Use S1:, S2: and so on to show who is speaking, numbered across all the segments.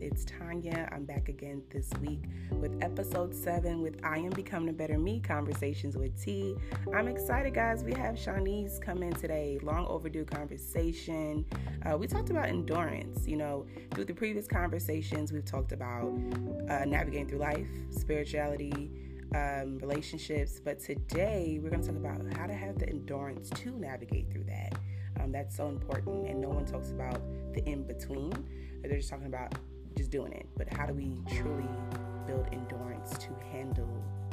S1: It's Tanya. I'm back again this week with episode seven with I Am Becoming a Better Me Conversations with T. I'm excited, guys. We have Shaunise come in today. Long overdue conversation. Uh, we talked about endurance. You know, through the previous conversations, we've talked about uh, navigating through life, spirituality, um, relationships. But today, we're going to talk about how to have the endurance to navigate through that. Um, that's so important, and no one talks about the in between. They're just talking about just doing it. But how do we truly build endurance to handle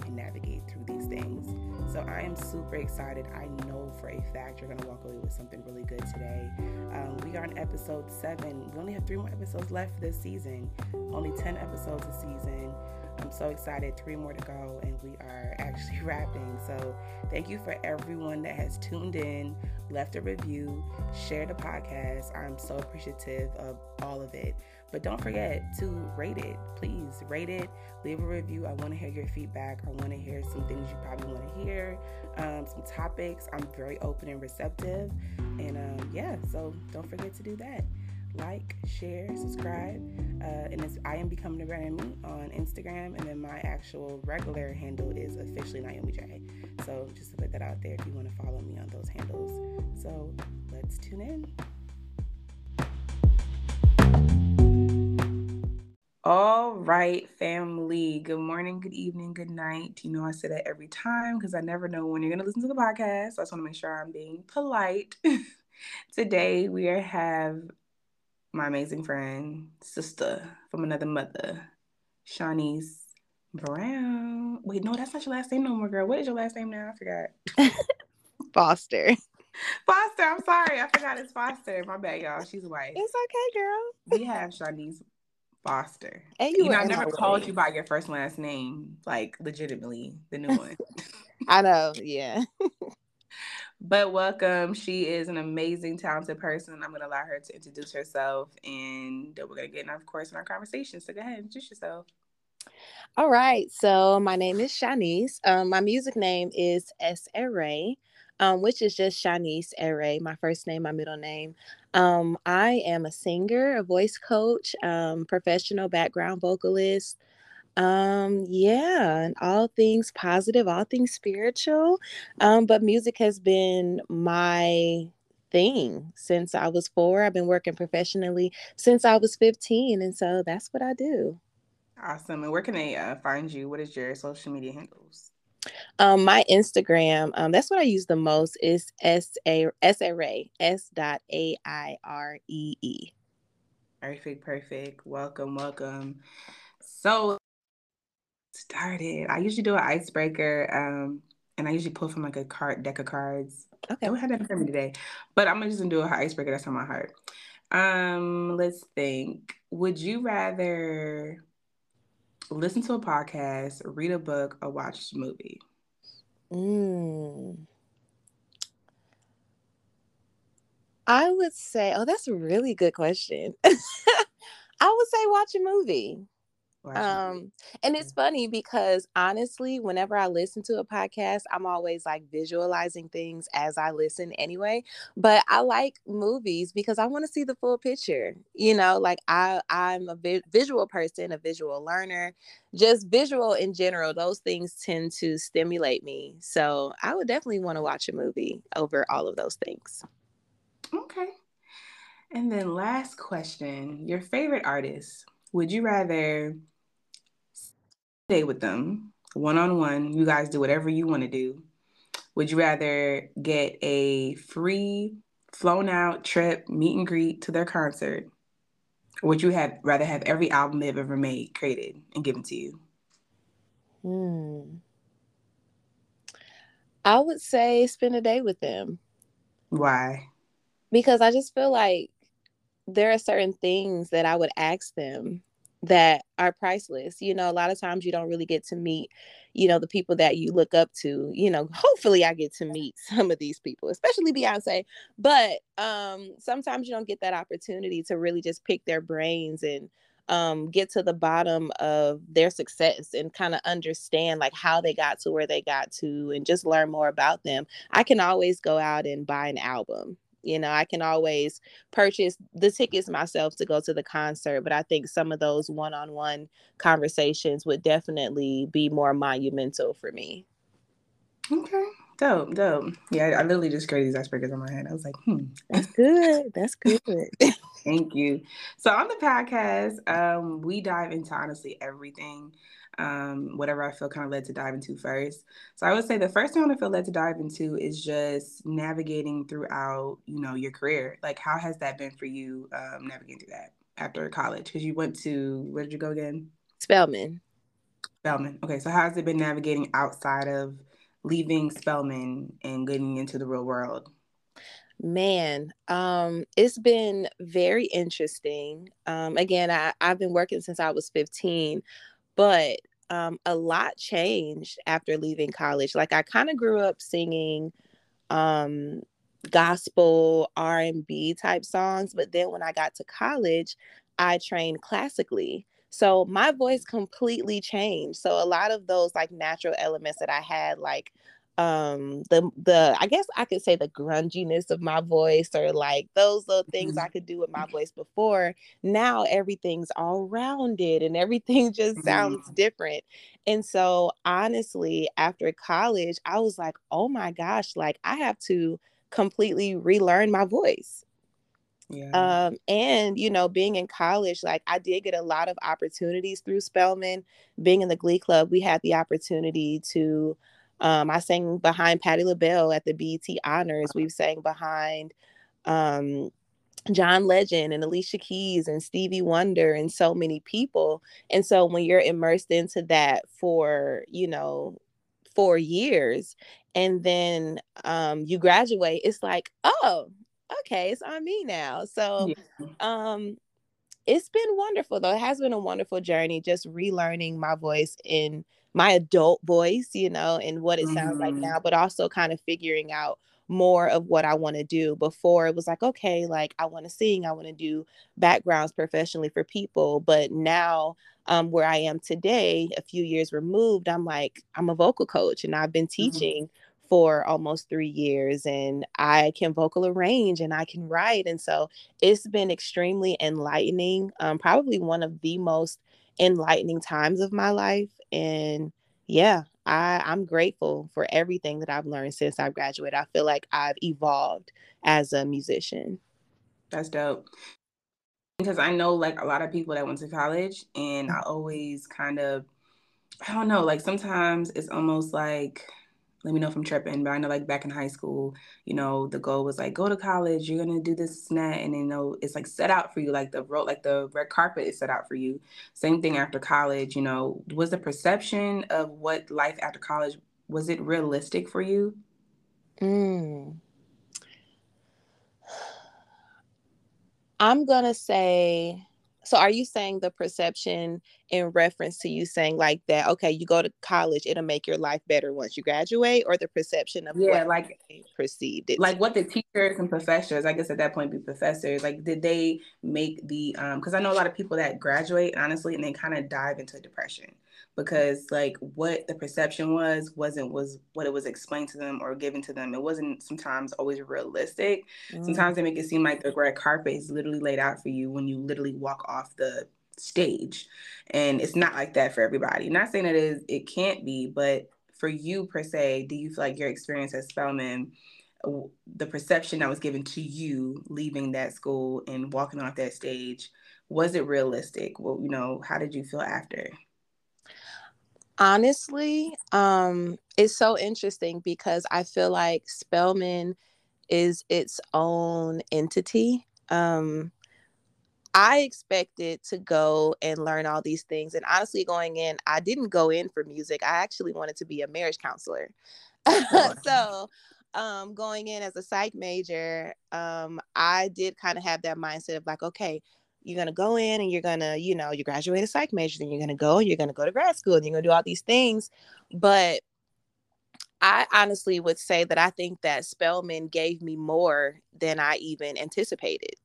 S1: and navigate through these things? So I am super excited. I know for a fact you're going to walk away with something really good today. Um, we are on episode seven. We only have three more episodes left this season, only 10 episodes a season. I'm so excited. Three more to go, and we are actually wrapping. So, thank you for everyone that has tuned in, left a review, shared the podcast. I'm so appreciative of all of it. But don't forget to rate it. Please rate it, leave a review. I want to hear your feedback. I want to hear some things you probably want to hear, um, some topics. I'm very open and receptive. And um, yeah, so don't forget to do that like, share, subscribe. Uh, and it's I am becoming a brand me on Instagram, and then my actual regular handle is officially Naomi J. So just to put that out there, if you want to follow me on those handles. So let's tune in. All right, family. Good morning, good evening, good night. You know, I say that every time because I never know when you're going to listen to the podcast. So I just want to make sure I'm being polite. Today, we have my amazing friend, sister from another mother, Shaunise Brown. Wait, no, that's not your last name no more, girl. What is your last name now? I forgot.
S2: Foster.
S1: Foster. I'm sorry. I forgot it's Foster. My bad, y'all. She's white.
S2: It's okay, girl.
S1: We have Shaunise Foster. And you, you know, I never called way. you by your first last name, like legitimately, the new one.
S2: I know. Yeah.
S1: But welcome. She is an amazing, talented person. I'm going to allow her to introduce herself and we're going to get, in, of course, in our conversation. So go ahead, introduce yourself.
S2: All right. So my name is Shaunise. Um, my music name is S. Airee, um, which is just Shaunise Airee, my first name, my middle name. Um, I am a singer, a voice coach, um, professional background vocalist. Um, yeah, and all things positive, all things spiritual. Um, but music has been my thing since I was four. I've been working professionally since I was 15. And so that's what I do.
S1: Awesome. And where can they uh, find you? What is your social media handles?
S2: Um, my Instagram, um, that's what I use the most is S A S A R A S dot A I R E E.
S1: Perfect, perfect. Welcome, welcome. So started. I usually do an icebreaker, um, and I usually pull from like a card deck of cards. Okay, we had that for me today, but I'm just gonna do an icebreaker that's on my heart. Um, let's think. Would you rather listen to a podcast, read a book, or watch a movie?
S2: Mm. I would say, oh, that's a really good question. I would say watch a movie. Um, and it's funny because honestly, whenever I listen to a podcast, I'm always like visualizing things as I listen anyway. But I like movies because I want to see the full picture. You know, like I I'm a vi- visual person, a visual learner, just visual in general. Those things tend to stimulate me. So I would definitely want to watch a movie over all of those things.
S1: Okay. And then last question, your favorite artist. Would you rather day with them one on one. You guys do whatever you want to do. Would you rather get a free flown out trip meet and greet to their concert? Or would you have rather have every album they've ever made created and given to you?
S2: Hmm. I would say spend a day with them.
S1: Why?
S2: Because I just feel like there are certain things that I would ask them that are priceless. You know, a lot of times you don't really get to meet, you know, the people that you look up to. You know, hopefully I get to meet some of these people, especially Beyonce. But um sometimes you don't get that opportunity to really just pick their brains and um get to the bottom of their success and kind of understand like how they got to where they got to and just learn more about them. I can always go out and buy an album You know, I can always purchase the tickets myself to go to the concert, but I think some of those one on one conversations would definitely be more monumental for me.
S1: Okay. Dope, dope. Yeah, I, literally just created these icebreakers in my head. I was like, hmm.
S2: That's good. That's good.
S1: Thank you. So on the podcast, um, we dive into honestly everything um, whatever I feel kind of led to dive into first. So I would say the first thing I feel led to dive into is just navigating throughout, you know, your career. Like, how has that been for you um, navigating through that after college? Because you went to where did you go again?
S2: Spelman.
S1: Spelman. Okay, so how has it been navigating outside of leaving Spelman and getting into the real world?
S2: Man, um, it's been very interesting. Um, again, I, I've been working since I was 15, but um, a lot changed after leaving college. Like I kind of grew up singing um, gospel R&B type songs, but then when I got to college, I trained classically. So my voice completely changed. So a lot of those like natural elements that I had like um the the i guess i could say the grunginess of my voice or like those little things mm-hmm. i could do with my voice before now everything's all rounded and everything just mm-hmm. sounds different and so honestly after college i was like oh my gosh like i have to completely relearn my voice yeah. Um, and you know, being in college, like I did get a lot of opportunities through Spelman. Being in the Glee Club, we had the opportunity to um, I sang behind Patti LaBelle at the BET Honors. We've sang behind um, John Legend and Alicia Keys and Stevie Wonder and so many people. And so when you're immersed into that for, you know, four years and then um, you graduate, it's like, oh, okay, it's on me now. So yeah. um, it's been wonderful though. It has been a wonderful journey just relearning my voice in my adult voice, you know, and what it mm-hmm. sounds like mm-hmm. now, but also kind of figuring out more of what I want to do. Before it was like, okay, like I want to sing, I want to do backgrounds professionally for people. But now, um, where I am today, a few years removed, I'm like, I'm a vocal coach and I've been mm-hmm. teaching. Mm-hmm. For almost three years, and I can vocal arrange and I can write. And so it's been extremely enlightening, um, probably one of the most enlightening times of my life and yeah i i'm grateful for everything that i've learned since i graduated. I feel like i've evolved as a musician.
S1: That's dope. Because i know like a lot of people that went to college and i always kind of i don't know like sometimes it's almost like let me know if I'm tripping. But I know like back in high school, you know, the goal was like go to college, you're gonna do this and that, and you know it's like set out for you, like the road, like the red carpet is set out for you. Same thing after college, you know, was the perception of what life after college was it realistic for you?
S2: Mm. I'm gonna say so are you saying the perception in reference to you saying like that, okay, you go to college, it'll make your life better once you graduate, or the perception of
S1: yeah, like
S2: perceived it?
S1: Like what the teachers and professors, I guess at that point be professors, like did they make the um because I know a lot of people that graduate honestly and they kind of dive into depression because like what the perception was wasn't was what it was explained to them or given to them. It wasn't sometimes always realistic. Mm. Sometimes they make it seem like the red carpet is literally laid out for you when you literally walk off the stage. And it's not like that for everybody. Not saying it is it can't be, but for you per se, do you feel like your experience at Spelman the perception that was given to you leaving that school and walking off that stage was it realistic well you know how did you feel after
S2: Honestly, um, it's so interesting because I feel like Spelman is its own entity. Um, I expected to go and learn all these things. And honestly, going in, I didn't go in for music. I actually wanted to be a marriage counselor. so, um, going in as a psych major, um, I did kind of have that mindset of like, okay, you're going to go in and you're going to, you know, you graduate a psych major, then you're going to go, and you're going to go to grad school, and you're going to do all these things. But I honestly would say that I think that Spelman gave me more than I even anticipated.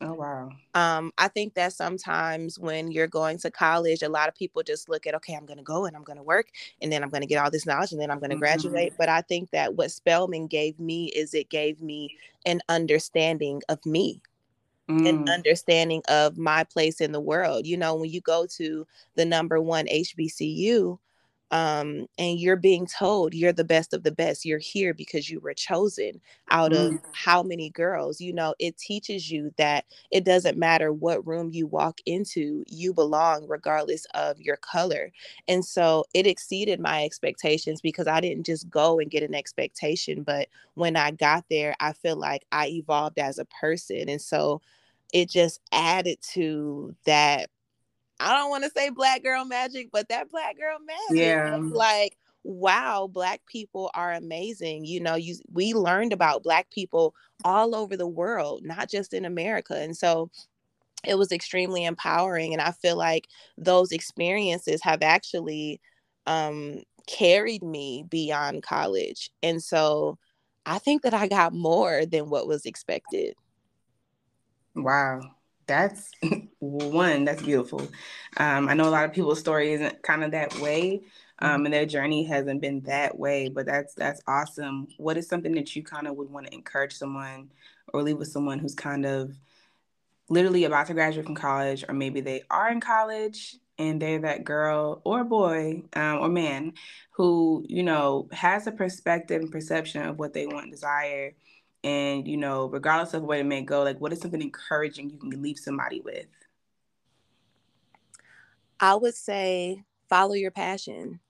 S1: Oh wow.
S2: Um, I think that sometimes when you're going to college, a lot of people just look at, okay, I'm gonna go and I'm gonna work and then I'm gonna get all this knowledge and then I'm gonna mm-hmm. graduate. But I think that what Spelman gave me is it gave me an understanding of me. Mm. An understanding of my place in the world. You know, when you go to the number one HBCU, um, and you're being told you're the best of the best. You're here because you were chosen out mm. of how many girls. You know, it teaches you that it doesn't matter what room you walk into, you belong regardless of your color. And so it exceeded my expectations because I didn't just go and get an expectation, but when I got there, I feel like I evolved as a person. And so it just added to that I don't want to say black girl magic, but that black girl magic. Yeah. Like, wow, black people are amazing. You know, you we learned about black people all over the world, not just in America. And so it was extremely empowering. And I feel like those experiences have actually um carried me beyond college. And so I think that I got more than what was expected.
S1: Wow that's one that's beautiful. Um, i know a lot of people's story isn't kind of that way um, and their journey hasn't been that way but that's that's awesome. What is something that you kind of would want to encourage someone or leave with someone who's kind of literally about to graduate from college or maybe they are in college and they're that girl or boy um, or man who you know has a perspective and perception of what they want desire and you know regardless of where it may go like what is something encouraging you can leave somebody with?
S2: I would say follow your passion.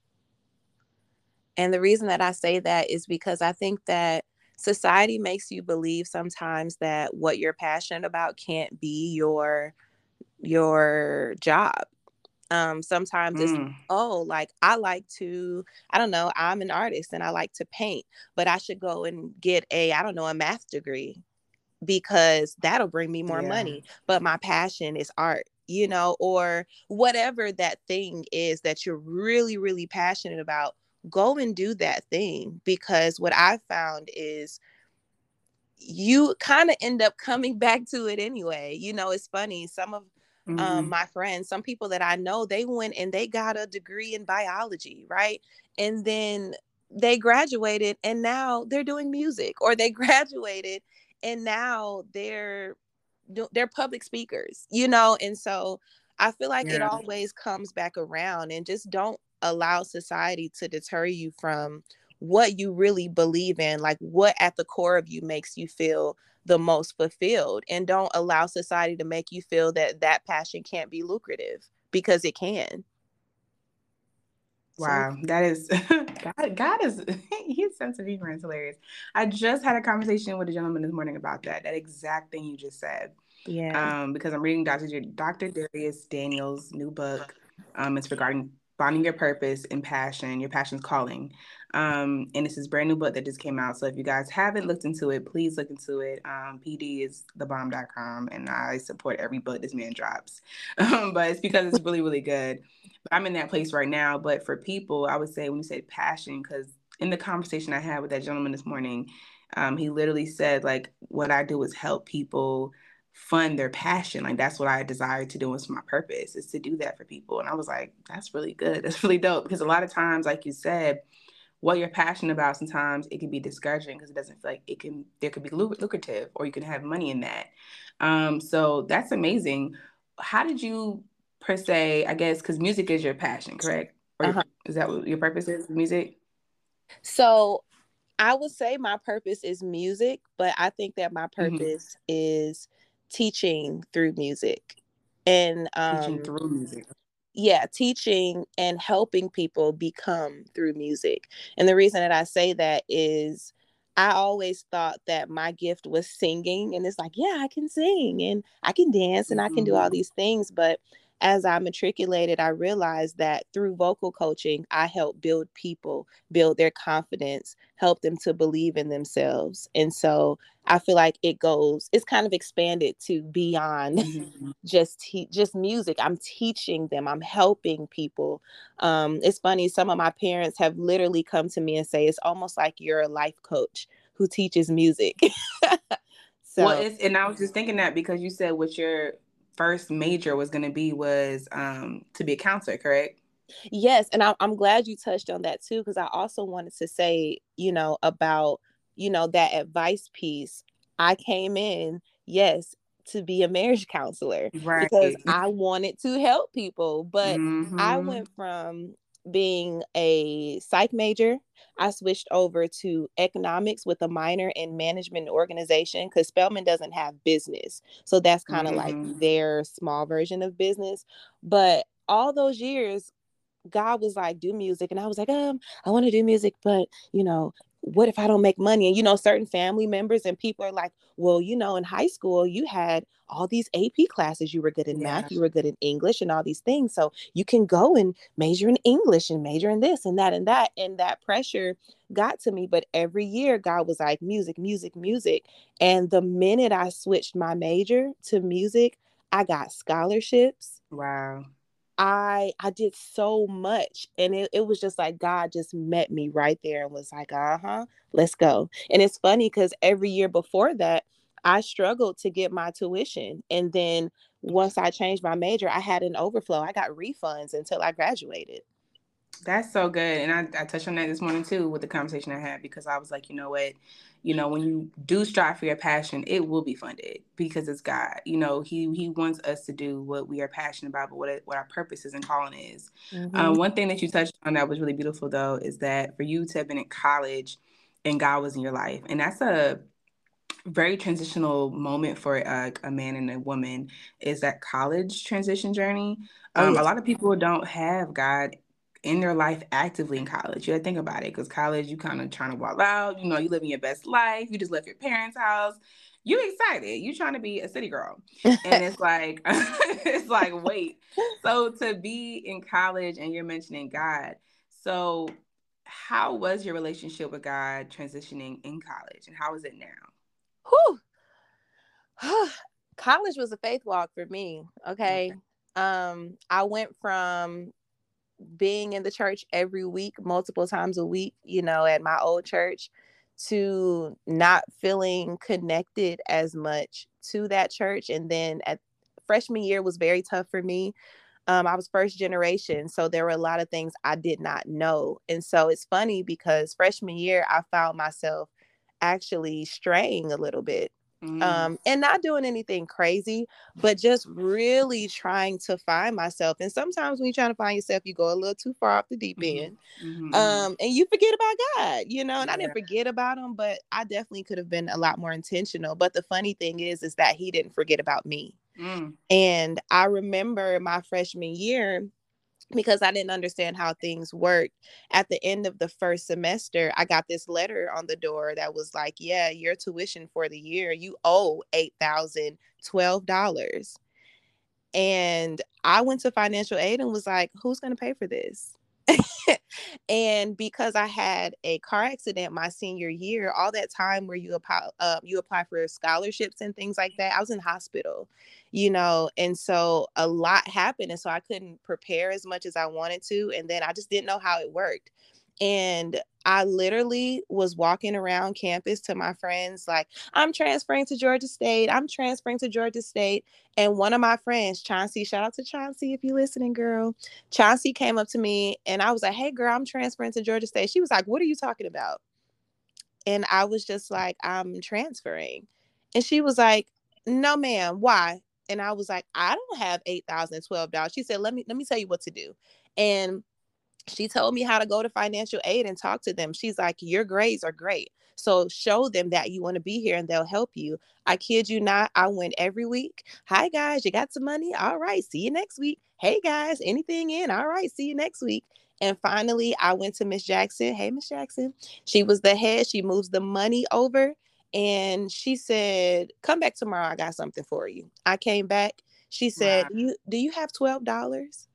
S2: And the reason that i say that is because i think that society makes you believe sometimes that what you're passionate about can't be your your job um sometimes it's mm. oh like i like to i don't know i'm an artist and i like to paint but i should go and get a i don't know a math degree because that'll bring me more yeah. money but my passion is art you know or whatever that thing is that you're really really passionate about go and do that thing because what i found is you kind of end up coming back to it anyway you know it's funny some of mm-hmm. um, my friends, some people that I know, they went and they got a degree in biology, right? And then they graduated and now they're doing music, or they graduated and now they're they're public speakers, you know. And so I feel like yeah. it always comes back around, and just don't allow society to deter you from what you really believe in, like what at the core of you makes you feel the most fulfilled and don't allow society to make you feel that that passion can't be lucrative because it can.
S1: Wow that is god god is his sense of humor is hilarious. I just had a conversation with a gentleman this morning about that that exact thing you just said yeah. um because i'm reading dr dr Dharius Daniels new book um it's regarding finding your purpose and passion your passion's calling um, and this brand new book that just came out. So if you guys haven't looked into it, please look into it. Um, PD is thebomb.com, and I support every book this man drops. Um, but it's because it's really, really good. But I'm in that place right now. But for people, I would say when you say passion, because in the conversation I had with that gentleman this morning, um, he literally said, like, what I do is help people fund their passion. Like that's what I desire to do. It's my purpose is to do that for people. And I was like, that's really good. That's really dope. Because a lot of times, like you said, what you're passionate about sometimes it can be discouraging because it doesn't feel like it can there could be lucrative or you can have money in that um, so that's amazing how did you per se i guess because music is your passion correct or uh-huh. is that what your purpose is music
S2: so i would say my purpose is music but i think that my mm-hmm. purpose mm-hmm. is teaching through music and um, teaching through music yeah, teaching and helping people become through music. And the reason that I say that is I always thought that my gift was singing. And it's like, yeah, I can sing and I can dance and. I can do all mm-hmm. these things. But as I matriculated, I realized that through vocal coaching, I help build people, build their confidence, help them to believe in themselves. And so I feel like it goes, it's kind of expanded to beyond mm-hmm. just te- just music. I'm teaching them, I'm helping people. Um, it's funny, some of my parents have literally come to me and say, it's almost like you're a life coach who teaches music.
S1: So, well, it's, and I was just thinking that because you said what your first major was going to be was um, to be a counselor, correct?
S2: Yes, and I, I'm glad you touched on that too, because I also wanted to say, you know, about you know that advice piece. I came in, yes, to be a marriage counselor right. because I wanted to help people, but mm-hmm. I went from being a psych major, I switched over to economics with a minor in management and organization because Spelman doesn't have business. So that's kind of mm-hmm. like their small version of business. But all those years, God was like, do music. And I was like, um, I want to do music, but you know, what if I don't make money? And you know, certain family members and people are like, well, you know, in high school, you had all these AP classes. You were good in yeah. math, you were good in English, and all these things. So you can go and major in English and major in this and that and that. And that pressure got to me. But every year, God was like, music, music, music. And the minute I switched my major to music, I got scholarships.
S1: Wow.
S2: I I did so much and it, it was just like God just met me right there and was like, uh-huh, let's go. And it's funny because every year before that, I struggled to get my tuition. And then once I changed my major, I had an overflow. I got refunds until I graduated.
S1: That's so good. And I, I touched on that this morning too with the conversation I had because I was like, you know what? You know, when you do strive for your passion, it will be funded because it's God. You know, He He wants us to do what we are passionate about, but what it, what our purpose is and calling is. Mm-hmm. Um, one thing that you touched on that was really beautiful though is that for you to have been in college and God was in your life, and that's a very transitional moment for uh, a man and a woman is that college transition journey. Oh, um, oh, yes. A lot of people don't have God in their life actively in college. You gotta think about it because college, you kind of trying to walk out. You know, you living your best life. You just left your parents' house. You excited. You trying to be a city girl, and it's like it's like wait. So to be in college and you're mentioning God, so how was your relationship with God transitioning in college, and how is it now?
S2: Whew. college was a faith walk for me. Okay. okay. Um, I went from being in the church every week, multiple times a week, you know, at my old church, to not feeling connected as much to that church. And then at freshman year was very tough for me. Um, I was first generation, so there were a lot of things I did not know. And so it's funny because freshman year, I found myself actually straying a little bit Mm. Um, and not doing anything crazy, but just really trying to find myself. And sometimes when you're trying to find yourself, you go a little too far off the deep mm-hmm. end. Mm-hmm. Um, and you forget about God, you know, and yeah. I didn't forget about him, but I definitely could have been a lot more intentional. But the funny thing is, is that he didn't forget about me. Mm. And I remember my freshman year, because I didn't understand how things worked. At the end of the first semester, I got this letter on the door that was like, Yeah, your tuition for the year, you owe $8,012. And I went to financial aid and was like, Who's going to pay for this? and because I had a car accident my senior year, all that time where you apply, uh, you apply for scholarships and things like that, I was in hospital, you know, and so a lot happened, and so I couldn't prepare as much as I wanted to, and then I just didn't know how it worked. And I literally was walking around campus to my friends, like, I'm transferring to Georgia State. I'm transferring to Georgia State. And one of my friends, Chauncey, shout out to Chauncey if you're listening, girl. Chauncey came up to me and I was like, Hey, girl, I'm transferring to Georgia State. She was like, What are you talking about? And I was just like, I'm transferring. And she was like, No, ma'am, why? And I was like, I don't have eight thousand twelve dollars. She said, Let me let me tell you what to do. And she told me how to go to financial aid and talk to them. She's like, Your grades are great. So show them that you want to be here and they'll help you. I kid you not, I went every week. Hi, guys, you got some money? All right, see you next week. Hey, guys, anything in? All right, see you next week. And finally, I went to Miss Jackson. Hey, Miss Jackson. She was the head. She moves the money over. And she said, Come back tomorrow. I got something for you. I came back. She said, wow. You do you have $12?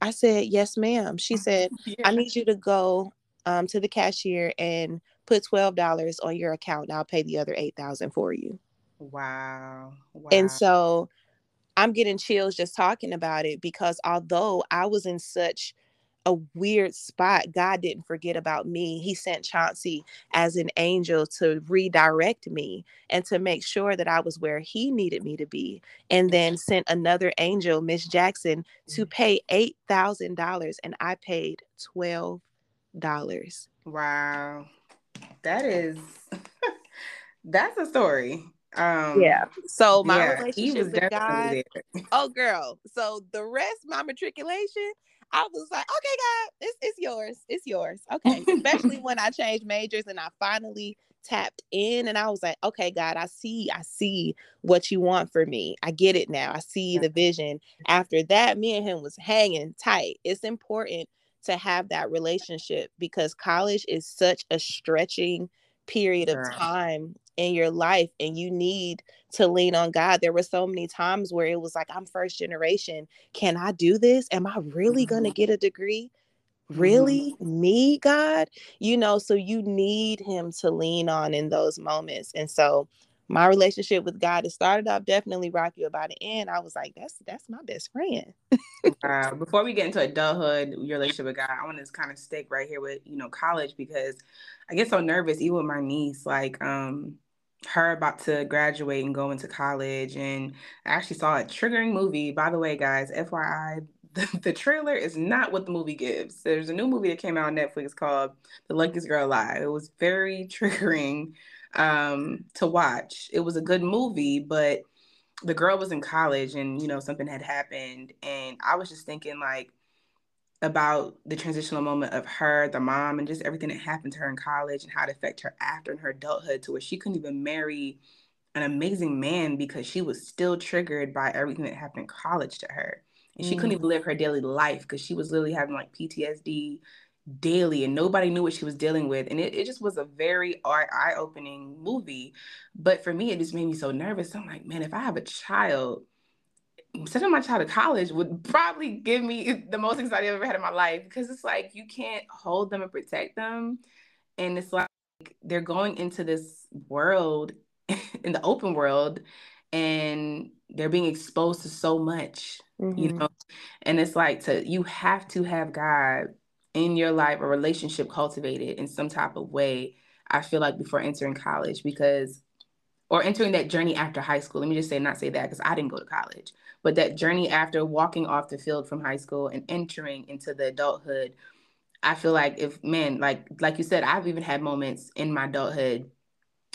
S2: I said, Yes, ma'am. She said, yeah. I need you to go um, to the cashier and put $12 on your account. And I'll pay the other 8000 for you.
S1: Wow. wow.
S2: And so I'm getting chills just talking about it because although I was in such a weird spot. God didn't forget about me. He sent Chauncey as an angel to redirect me and to make sure that I was where he needed me to be. And then sent another angel, Miss Jackson, to mm. pay $8,000 and I paid $12.
S1: Wow. That is that's a story. Um,
S2: yeah. So my yeah, relationship with God. Oh, girl. So the rest, my matriculation, I was like, okay, God, it's, it's yours. It's yours. Okay. Especially when I changed majors and I finally tapped in and I was like, okay, God, I see, I see what you want for me. I get it now. I see the vision. After that, me and him was hanging tight. It's important to have that relationship because college is such a stretching period of time in your life and you need to lean on God. There were so many times where it was like, I'm first generation. Can I do this? Am I really mm-hmm. going to get a degree? Really? Mm-hmm. Me, God? You know, so you need Him to lean on in those moments. And so my relationship with God, it started off definitely rocky. About the end, I was like, that's that's my best friend.
S1: uh, before we get into adulthood, your relationship with God, I want to kind of stick right here with you know college because I get so nervous, even with my niece. Like, um, her about to graduate and go into college. And I actually saw a triggering movie. By the way, guys, FYI, the, the, trailer is not what the movie gives. There's a new movie that came out on Netflix called The Luckiest Girl Alive. It was very triggering um, to watch. It was a good movie, but the girl was in college and, you know, something had happened. And I was just thinking, like, about the transitional moment of her, the mom, and just everything that happened to her in college and how it affected her after in her adulthood to where she couldn't even marry an amazing man because she was still triggered by everything that happened in college to her. And she mm. couldn't even live her daily life because she was literally having like PTSD daily and nobody knew what she was dealing with. And it, it just was a very eye opening movie. But for me, it just made me so nervous. I'm like, man, if I have a child, sending my child to college would probably give me the most anxiety I've ever had in my life because it's like you can't hold them and protect them. And it's like they're going into this world in the open world and they're being exposed to so much, mm-hmm. you know. And it's like to you have to have God in your life, a relationship cultivated in some type of way. I feel like before entering college because or entering that journey after high school. Let me just say, not say that because I didn't go to college, but that journey after walking off the field from high school and entering into the adulthood. I feel like if man, like like you said, I've even had moments in my adulthood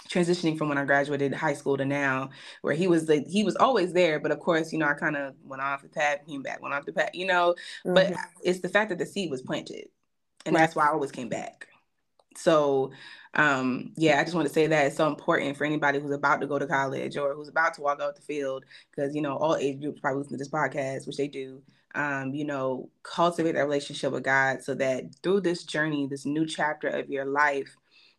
S1: transitioning from when I graduated high school to now, where he was the he was always there, but of course, you know, I kind of went off the path, came back, went off the path, you know. Mm-hmm. But it's the fact that the seed was planted, and right. that's why I always came back. So um, yeah, I just want to say that it's so important for anybody who's about to go to college or who's about to walk out the field, because you know all age groups probably listen to this podcast, which they do. Um, you know, cultivate that relationship with God so that through this journey, this new chapter of your life,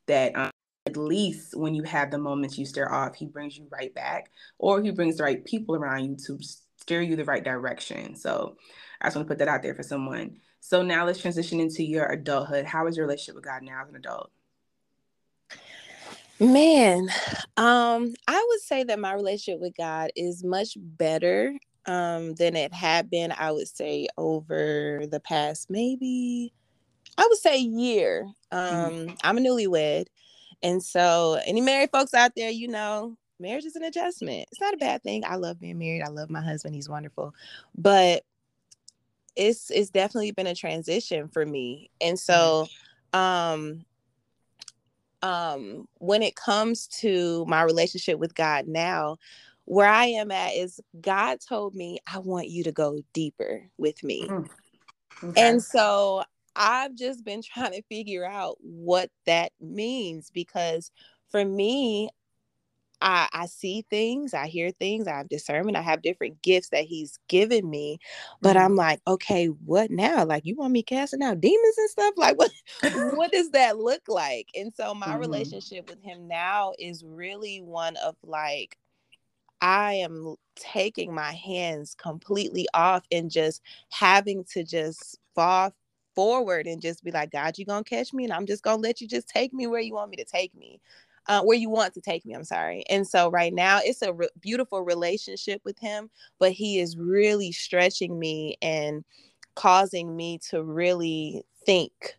S1: that um, at least when you have the moments you stare off, He brings you right back, or He brings the right people around you to steer you the right direction. So I just want to put that out there for someone. So now let's transition into your adulthood. How is your relationship with God now as an adult?
S2: Man, um, I would say that my relationship with God is much better um than it had been, I would say, over the past maybe I would say year. Mm-hmm. Um, mm-hmm. I'm a newlywed. And so any married folks out there, you know, marriage is an adjustment. It's not a bad thing. I love being married. I love my husband. He's wonderful. But it's it's definitely been a transition for me. And so um um when it comes to my relationship with God now, where I am at is God told me I want you to go deeper with me. Mm. Okay. And so I've just been trying to figure out what that means because for me, I, I see things, I hear things, I have discernment, I have different gifts that he's given me. But mm-hmm. I'm like, okay, what now? Like you want me casting out demons and stuff? Like what what does that look like? And so my mm-hmm. relationship with him now is really one of like I am taking my hands completely off and just having to just fall forward and just be like, God, you're gonna catch me, and I'm just gonna let you just take me where you want me to take me uh, where you want to take me. I'm sorry. And so right now it's a re- beautiful relationship with him, but he is really stretching me and causing me to really think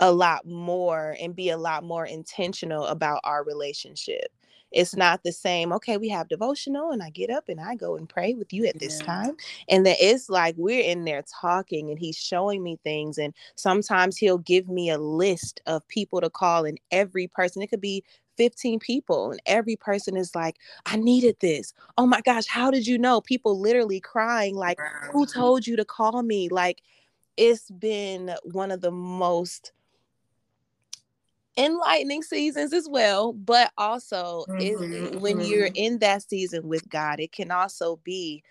S2: a lot more and be a lot more intentional about our relationship. It's not the same, okay, we have devotional and I get up and I go and pray with you at this yeah. time. And then it's like we're in there talking and he's showing me things. And sometimes he'll give me a list of people to call, and every person, it could be 15 people and every person is like i needed this oh my gosh how did you know people literally crying like who told you to call me like it's been one of the most enlightening seasons as well but also mm-hmm, it, when you're mm-hmm. in that season with god it can also be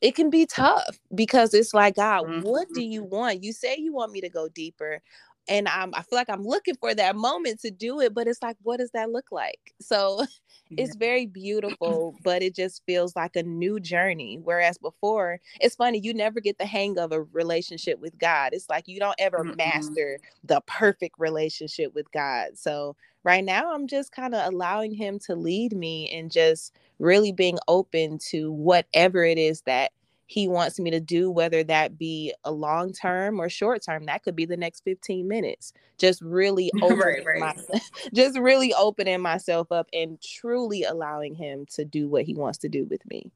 S2: it can be tough because it's like god mm-hmm. what do you want you say you want me to go deeper and I'm I feel like I'm looking for that moment to do it, but it's like, what does that look like? So it's very beautiful, but it just feels like a new journey. Whereas before, it's funny, you never get the hang of a relationship with God. It's like you don't ever mm-hmm. master the perfect relationship with God. So right now, I'm just kind of allowing Him to lead me and just really being open to whatever it is that he wants me to do, whether that be a long term or short term. That could be the next 15 minutes. Just really opening right, right. Just really opening myself up and truly allowing him to do what he wants to do with me.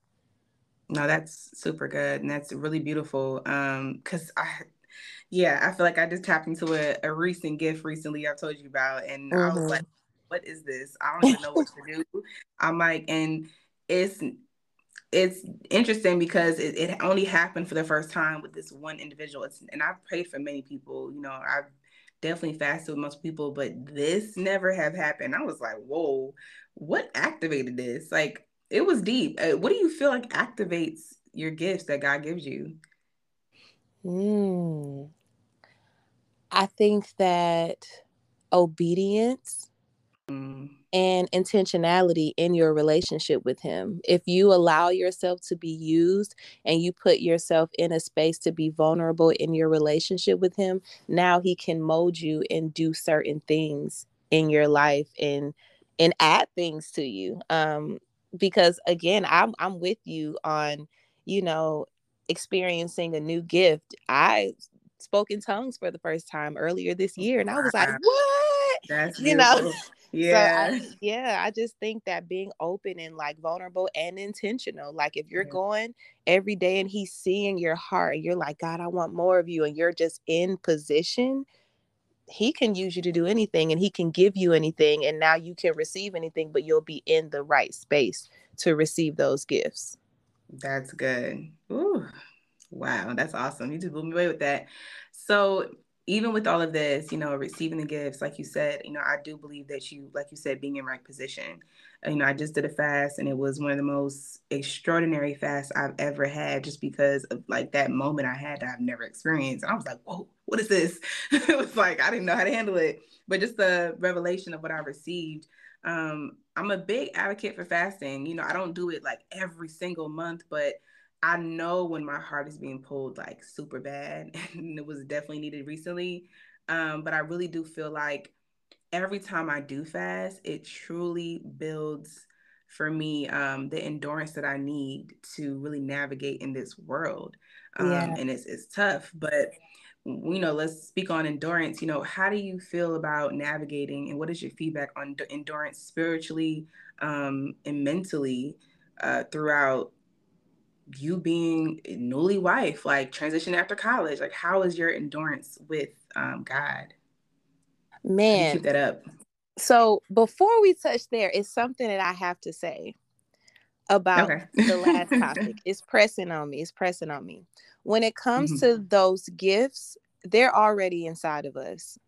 S1: No, that's super good. And that's really beautiful. Um, cause I yeah, I feel like I just tapped into a, a recent gift recently I've told you about. And mm-hmm. I was like, mm-hmm. what is this? I don't even know what to do. I'm like, and it's it's interesting because it, it only happened for the first time with this one individual. It's, and I've prayed for many people. You know, I've definitely fasted with most people, but this never have happened. I was like, whoa, what activated this? Like, it was deep. Uh, what do you feel like activates your gifts that God gives you?
S2: Mm. I think that obedience mm and intentionality in your relationship with him. If you allow yourself to be used and you put yourself in a space to be vulnerable in your relationship with him, now he can mold you and do certain things in your life and and add things to you. Um because again, I'm I'm with you on, you know, experiencing a new gift. I spoke in tongues for the first time earlier this year and I was like, "What?" That's you know yeah. So I, yeah, I just think that being open and like vulnerable and intentional. Like if you're yeah. going every day and he's seeing your heart and you're like, God, I want more of you, and you're just in position, he can use you to do anything and he can give you anything. And now you can receive anything, but you'll be in the right space to receive those gifts.
S1: That's good. Ooh. Wow, that's awesome. You just blew me away with that. So even with all of this, you know, receiving the gifts, like you said, you know, I do believe that you, like you said, being in right position. You know, I just did a fast and it was one of the most extraordinary fasts I've ever had just because of like that moment I had that I've never experienced. And I was like, whoa, what is this? it was like, I didn't know how to handle it. But just the revelation of what I received. Um, I'm a big advocate for fasting. You know, I don't do it like every single month, but I know when my heart is being pulled like super bad, and it was definitely needed recently. Um, but I really do feel like every time I do fast, it truly builds for me um, the endurance that I need to really navigate in this world. Um, yeah. And it's it's tough, but you know, let's speak on endurance. You know, how do you feel about navigating, and what is your feedback on endurance spiritually um, and mentally uh, throughout you being newly wife, like transition after college, like how is your endurance with um, God?
S2: Man,
S1: keep that up.
S2: So before we touch there, it's something that I have to say about okay. the last topic. It's pressing on me. It's pressing on me. When it comes mm-hmm. to those gifts, they're already inside of us.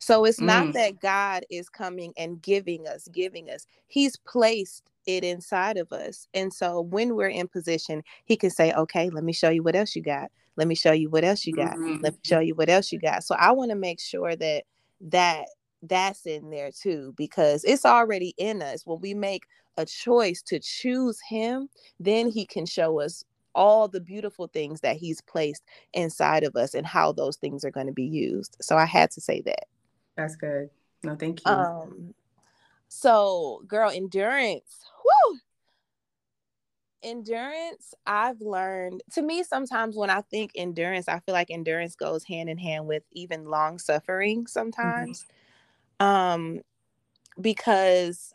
S2: So it's not mm. that God is coming and giving us, giving us. He's placed it inside of us. And so when we're in position, he can say, okay, let me show you what else you got. Let me show you what else you got. Mm-hmm. Let me show you what else you got. So I want to make sure that that that's in there too because it's already in us when we make a choice to choose him then he can show us all the beautiful things that he's placed inside of us and how those things are going to be used so i had to say that
S1: that's good no thank you um
S2: so girl endurance endurance i've learned to me sometimes when i think endurance i feel like endurance goes hand in hand with even long suffering mm-hmm. sometimes mm-hmm. um because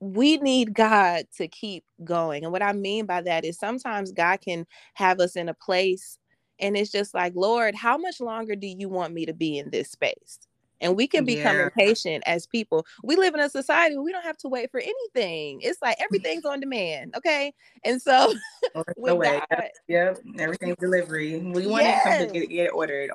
S2: we need god to keep going and what i mean by that is sometimes god can have us in a place and it's just like lord how much longer do you want me to be in this space and we can become yeah. impatient as people. We live in a society where we don't have to wait for anything. It's like mm-hmm. everything's on demand. Okay. And so
S1: way. That, yep. Everything's delivery. We want yes. it to get, get ordered.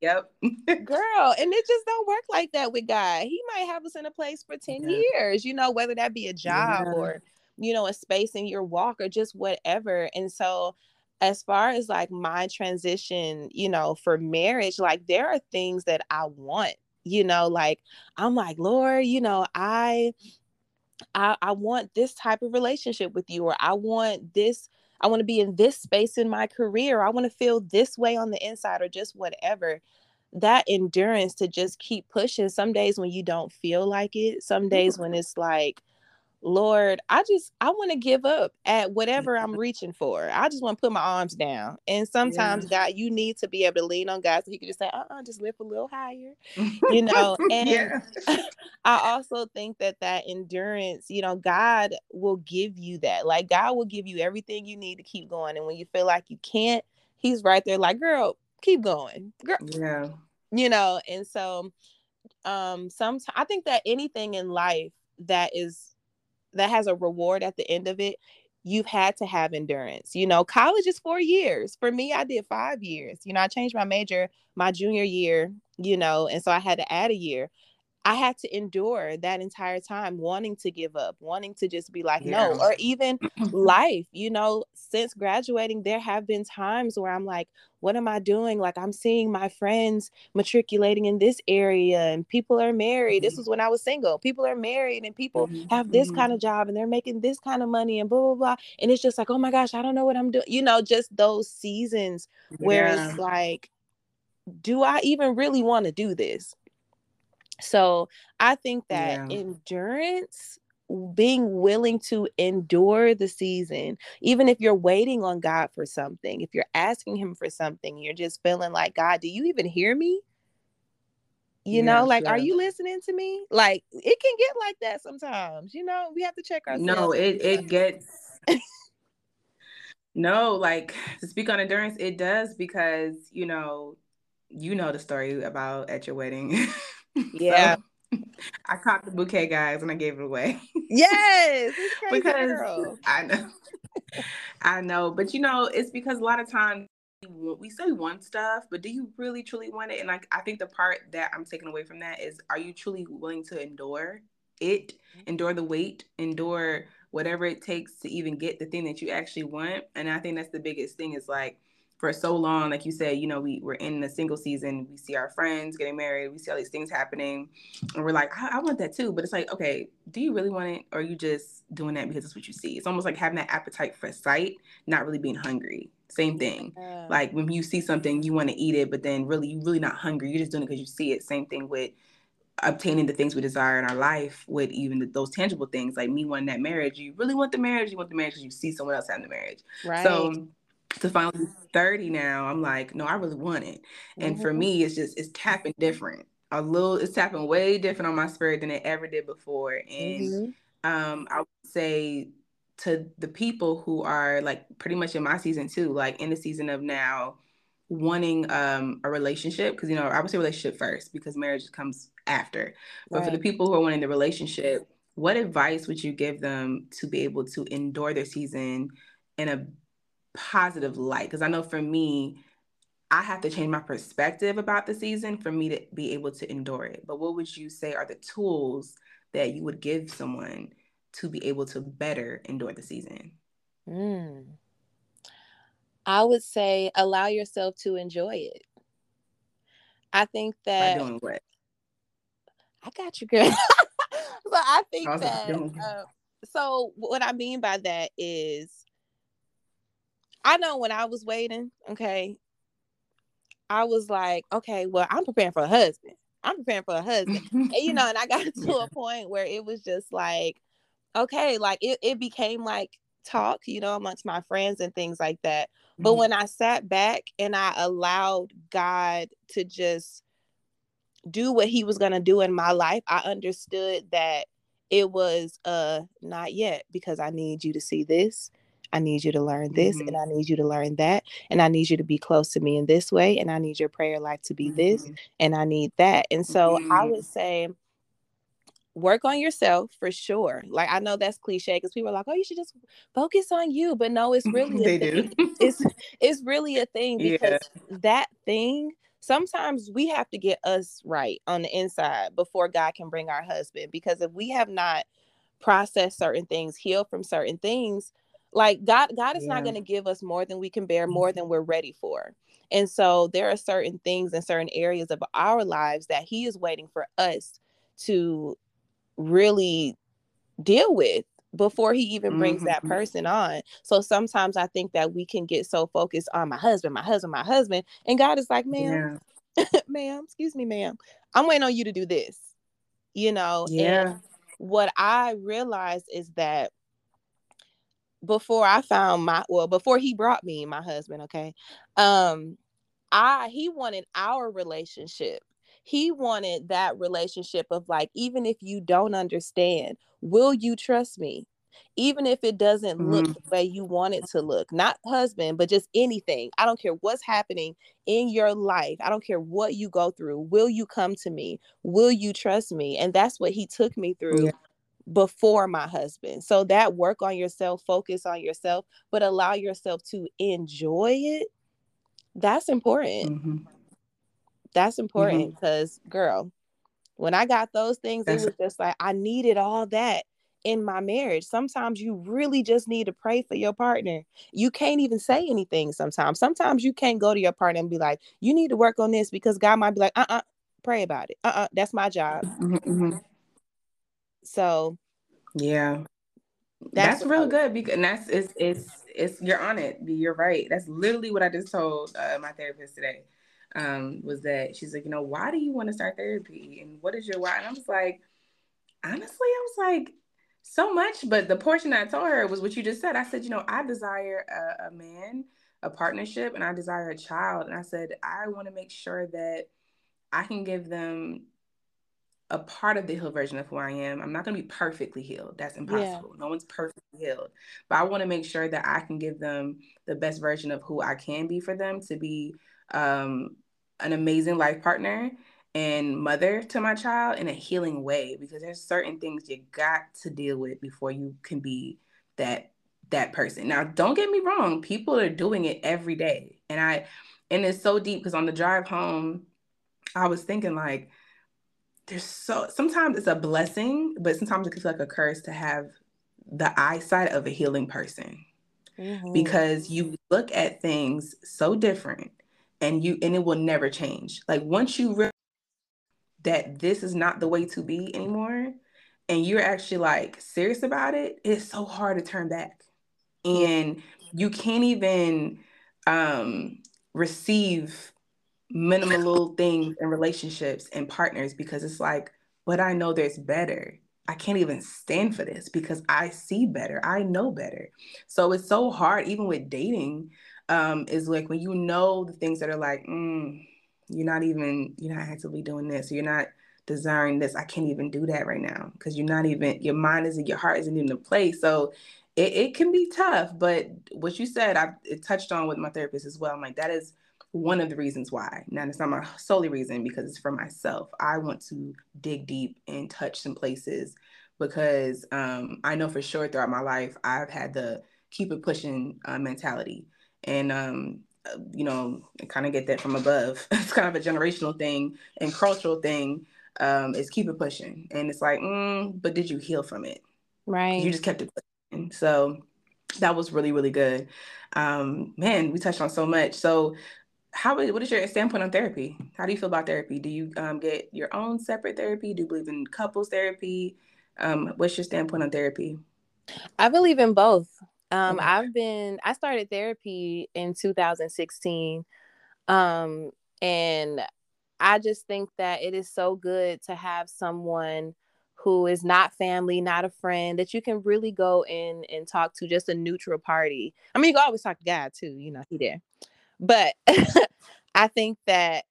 S1: Yep.
S2: Girl, and it just don't work like that with God. He might have us in a place for 10 yeah. years, you know, whether that be a job yeah. or, you know, a space in your walk or just whatever. And so as far as like my transition, you know, for marriage, like there are things that I want you know like i'm like lord you know i i i want this type of relationship with you or i want this i want to be in this space in my career i want to feel this way on the inside or just whatever. That endurance to just keep pushing. Some days when you don't feel like it some days when it's like Lord, I just I want to give up at whatever I'm reaching for. I just want to put my arms down. And sometimes, yeah. God, you need to be able to lean on God so He can just say, "Uh-uh, just lift a little higher," you know. And yeah. I also think that that endurance, you know, God will give you that. Like God will give you everything you need to keep going. And when you feel like you can't, He's right there, like, "Girl, keep going, girl."
S1: Yeah.
S2: You know, and so, um, sometimes I think that anything in life that is that has a reward at the end of it you've had to have endurance. You know college is four years. For me i did five years. You know i changed my major my junior year you know and so i had to add a year I had to endure that entire time wanting to give up, wanting to just be like, yeah. no, or even life, you know, since graduating, there have been times where I'm like, what am I doing? Like, I'm seeing my friends matriculating in this area and people are married. Mm-hmm. This was when I was single. People are married and people mm-hmm. have this mm-hmm. kind of job and they're making this kind of money and blah, blah, blah. And it's just like, oh my gosh, I don't know what I'm doing. You know, just those seasons where yeah. it's like, do I even really want to do this? So I think that yeah. endurance, being willing to endure the season, even if you're waiting on God for something, if you're asking Him for something, you're just feeling like, God, do you even hear me? You know, like, are you listening to me? Like, it can get like that sometimes. You know, we have to check ourselves.
S1: No, it it gets. no, like to speak on endurance, it does because you know, you know the story about at your wedding.
S2: Yeah.
S1: So, I caught the bouquet, guys, and I gave it away.
S2: Yes, because girl.
S1: I know, I know, but you know, it's because a lot of times we say want stuff, but do you really truly want it? And like, I think the part that I'm taking away from that is, are you truly willing to endure it, endure the wait, endure whatever it takes to even get the thing that you actually want? And I think that's the biggest thing is like for so long, like you said, you know, we, we're in the single season, we see our friends getting married, we see all these things happening, and we're like, I, I want that too. But it's like, okay, do you really want it? Or are you just doing that because it's what you see? It's almost like having that appetite for sight, not really being hungry. Same thing. Yeah. Like when you see something, you want to eat it, but then really, you're really not hungry. You're just doing it because you see it. Same thing with obtaining the things we desire in our life with even the, those tangible things like me wanting that marriage you really want the marriage you want the marriage because you see someone else having the marriage right so to finally 30 now, I'm like, no, I really want it. And mm-hmm. for me, it's just it's tapping different. A little it's tapping way different on my spirit than it ever did before. And mm-hmm. um I would say to the people who are like pretty much in my season too, like in the season of now wanting um a relationship, because you know, I would say relationship first because marriage comes after. But right. for the people who are wanting the relationship, what advice would you give them to be able to endure their season in a positive light because I know for me, I have to change my perspective about the season for me to be able to endure it. But what would you say are the tools that you would give someone to be able to better endure the season?
S2: Mm. I would say allow yourself to enjoy it. I think that
S1: By doing what?
S2: I got you, girl. so I think I that. Uh, so what I mean by that is I know when I was waiting, okay, I was like, okay, well, I'm preparing for a husband. I'm preparing for a husband. and, you know, and I got to a point where it was just like, okay, like it, it became like talk, you know, amongst my friends and things like that. But mm-hmm. when I sat back and I allowed God to just do what he was going to do in my life, I understood that it was uh not yet because I need you to see this. I need you to learn this mm-hmm. and I need you to learn that and I need you to be close to me in this way and I need your prayer life to be mm-hmm. this and I need that. And so mm-hmm. I would say work on yourself for sure. Like I know that's cliche because people are like, "Oh, you should just focus on you," but no, it's really they thing. do. it's it's really a thing because yeah. that thing sometimes we have to get us right on the inside before God can bring our husband. Because if we have not processed certain things, healed from certain things, like God, God is yeah. not going to give us more than we can bear, more than we're ready for. And so there are certain things in certain areas of our lives that He is waiting for us to really deal with before he even brings mm-hmm. that person on. So sometimes I think that we can get so focused on my husband, my husband, my husband, and God is like, ma'am, yeah. ma'am, excuse me, ma'am, I'm waiting on you to do this. You know,
S1: yeah. And
S2: what I realized is that before I found my well, before he brought me my husband, okay, um, I he wanted our relationship he wanted that relationship of like, even if you don't understand, will you trust me? Even if it doesn't mm-hmm. look the way you want it to look, not husband, but just anything. I don't care what's happening in your life. I don't care what you go through. Will you come to me? Will you trust me? And that's what he took me through. Yeah before my husband. So that work on yourself, focus on yourself, but allow yourself to enjoy it. That's important. Mm-hmm. That's important because, mm-hmm. girl, when I got those things, That's it was just like I needed all that in my marriage. Sometimes you really just need to pray for your partner. You can't even say anything sometimes. Sometimes you can't go to your partner and be like, you need to work on this because God might be like, uh uh-uh, uh pray about it. Uh uh-uh, uh, that's my job. Mm-hmm, mm-hmm. So,
S1: yeah. That's, that's real good because and that's it's it's it's you're on it. You're right. That's literally what I just told uh, my therapist today um, was that she's like, you know, why do you want to start therapy? And what is your why? And I was like, honestly, I was like, so much. But the portion I told her was what you just said. I said, you know, I desire a, a man, a partnership, and I desire a child. And I said, I want to make sure that I can give them a part of the healed version of who I am. I'm not going to be perfectly healed. That's impossible. Yeah. No one's perfectly healed. But I want to make sure that I can give them the best version of who I can be for them to be um, an amazing life partner and mother to my child in a healing way because there's certain things you got to deal with before you can be that that person. Now, don't get me wrong, people are doing it every day. And I and it's so deep because on the drive home, I was thinking like there's so sometimes it's a blessing, but sometimes it can feel like a curse to have the eyesight of a healing person. Mm-hmm. Because you look at things so different and you and it will never change like once you realize that this is not the way to be anymore and you're actually like serious about it it's so hard to turn back and you can't even um receive minimal little things in relationships and partners because it's like but i know there's better i can't even stand for this because i see better i know better so it's so hard even with dating um, is like when you know the things that are like, mm, you're not even, you're not actively doing this, you're not desiring this. I can't even do that right now because you're not even, your mind isn't, your heart isn't even in place. So it, it can be tough. But what you said, I it touched on with my therapist as well. I'm like, that is one of the reasons why. Now, it's not my solely reason because it's for myself. I want to dig deep and touch some places because um, I know for sure throughout my life, I've had the keep it pushing uh, mentality and um, you know, kind of get that from above. it's kind of a generational thing and cultural thing. Um, is keep it pushing, and it's like, mm, but did you heal from it?
S2: Right.
S1: You just kept it pushing. So that was really really good. Um, man, we touched on so much. So how what is your standpoint on therapy? How do you feel about therapy? Do you um, get your own separate therapy? Do you believe in couples therapy? Um, what's your standpoint on therapy?
S2: I believe in both. Um, okay. I've been I started therapy in 2016. Um, and I just think that it is so good to have someone who is not family, not a friend, that you can really go in and talk to just a neutral party. I mean, you can always talk to God too, you know, he there. But I think that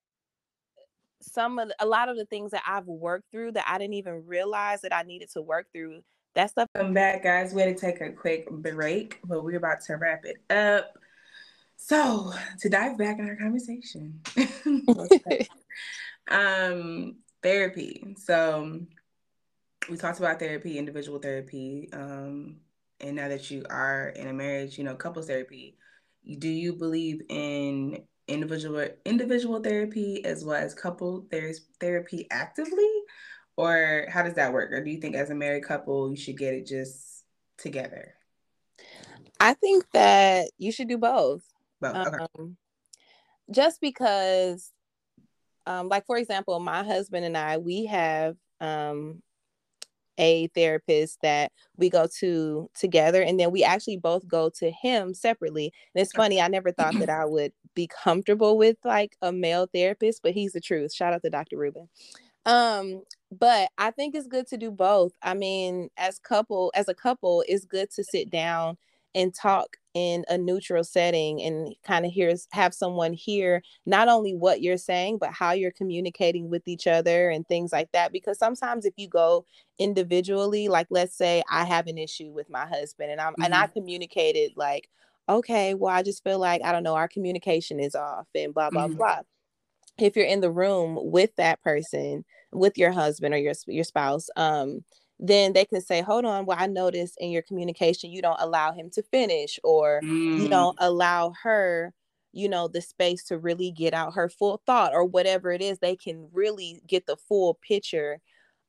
S2: some of the, a lot of the things that I've worked through that I didn't even realize that I needed to work through. That stuff.
S1: Come back, guys. We had to take a quick break, but we're about to wrap it up. So to dive back in our conversation, um, therapy. So we talked about therapy, individual therapy, um, and now that you are in a marriage, you know, couples therapy. Do you believe in individual individual therapy as well as couple there's therapy actively, or how does that work? Or do you think as a married couple you should get it just together?
S2: I think that you should do both.
S1: Both. Okay.
S2: Um, just because, um, like for example, my husband and I, we have um, a therapist that we go to together and then we actually both go to him separately and it's funny i never thought that i would be comfortable with like a male therapist but he's the truth shout out to dr rubin um but i think it's good to do both i mean as couple as a couple it's good to sit down and talk in a neutral setting and kind of hears have someone hear not only what you're saying but how you're communicating with each other and things like that because sometimes if you go individually like let's say i have an issue with my husband and i'm mm-hmm. and i mm-hmm. communicated like okay well i just feel like i don't know our communication is off and blah blah mm-hmm. blah if you're in the room with that person with your husband or your your spouse um then they can say, hold on, well, I noticed in your communication, you don't allow him to finish, or mm. you don't allow her, you know, the space to really get out her full thought, or whatever it is, they can really get the full picture